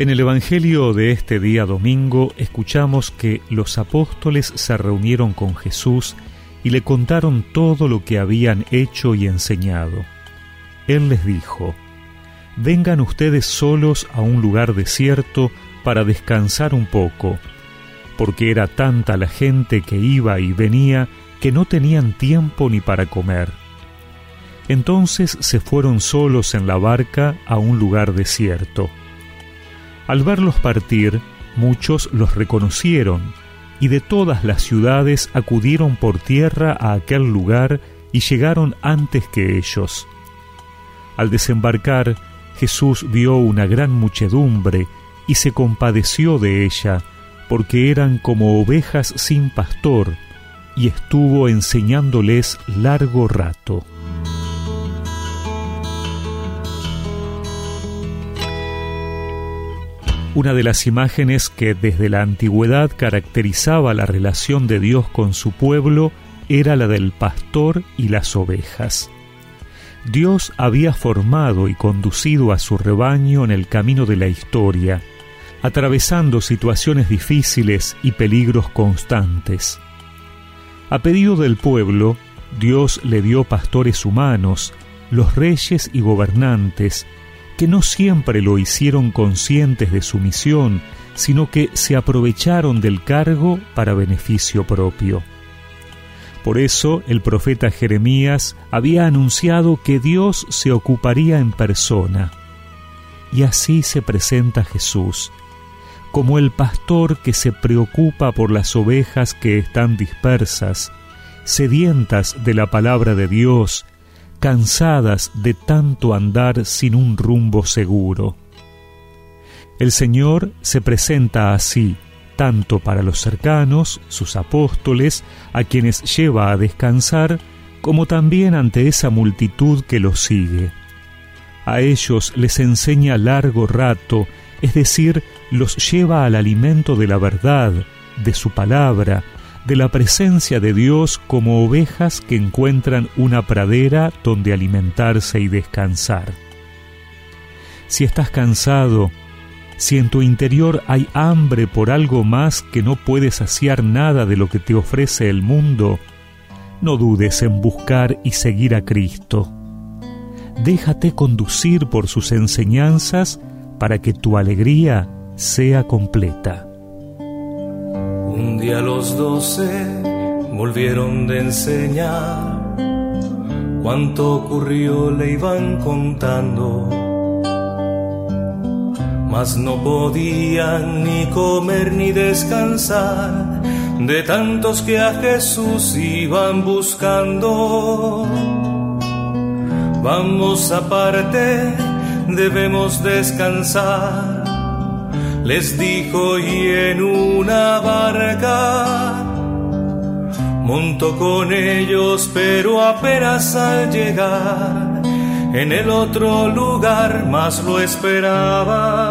En el Evangelio de este día domingo escuchamos que los apóstoles se reunieron con Jesús y le contaron todo lo que habían hecho y enseñado. Él les dijo, Vengan ustedes solos a un lugar desierto para descansar un poco, porque era tanta la gente que iba y venía que no tenían tiempo ni para comer. Entonces se fueron solos en la barca a un lugar desierto. Al verlos partir, muchos los reconocieron, y de todas las ciudades acudieron por tierra a aquel lugar y llegaron antes que ellos. Al desembarcar, Jesús vio una gran muchedumbre y se compadeció de ella, porque eran como ovejas sin pastor, y estuvo enseñándoles largo rato. Una de las imágenes que desde la antigüedad caracterizaba la relación de Dios con su pueblo era la del pastor y las ovejas. Dios había formado y conducido a su rebaño en el camino de la historia, atravesando situaciones difíciles y peligros constantes. A pedido del pueblo, Dios le dio pastores humanos, los reyes y gobernantes, que no siempre lo hicieron conscientes de su misión, sino que se aprovecharon del cargo para beneficio propio. Por eso el profeta Jeremías había anunciado que Dios se ocuparía en persona. Y así se presenta Jesús, como el pastor que se preocupa por las ovejas que están dispersas, sedientas de la palabra de Dios, cansadas de tanto andar sin un rumbo seguro. El Señor se presenta así, tanto para los cercanos, sus apóstoles, a quienes lleva a descansar, como también ante esa multitud que los sigue. A ellos les enseña largo rato, es decir, los lleva al alimento de la verdad, de su palabra, de la presencia de Dios como ovejas que encuentran una pradera donde alimentarse y descansar. Si estás cansado, si en tu interior hay hambre por algo más que no puedes saciar nada de lo que te ofrece el mundo, no dudes en buscar y seguir a Cristo. Déjate conducir por sus enseñanzas para que tu alegría sea completa. Un día los doce volvieron de enseñar, cuánto ocurrió le iban contando, mas no podían ni comer ni descansar de tantos que a Jesús iban buscando. Vamos aparte, debemos descansar les dijo y en una barca montó con ellos, pero apenas al llegar en el otro lugar más lo esperaban,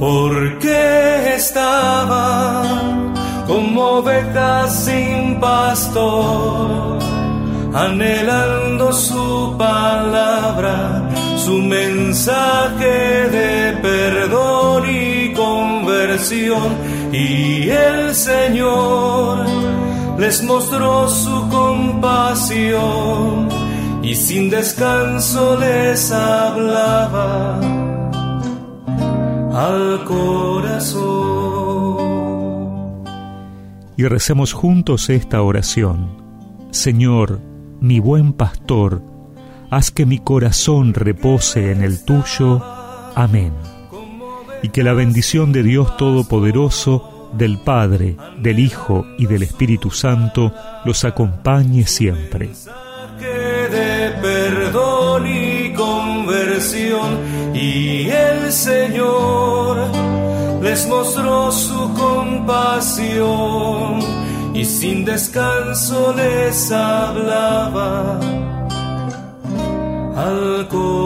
porque estaba como ovejas sin pastor, anhelando su palabra su mensaje de perdón y conversión y el Señor les mostró su compasión y sin descanso les hablaba al corazón. Y recemos juntos esta oración. Señor, mi buen pastor, haz que mi corazón repose en el tuyo. Amén. Y que la bendición de Dios Todopoderoso, del Padre, del Hijo y del Espíritu Santo los acompañe siempre. De perdón y conversión, y el Señor les mostró su compasión y sin descanso les hablaba al.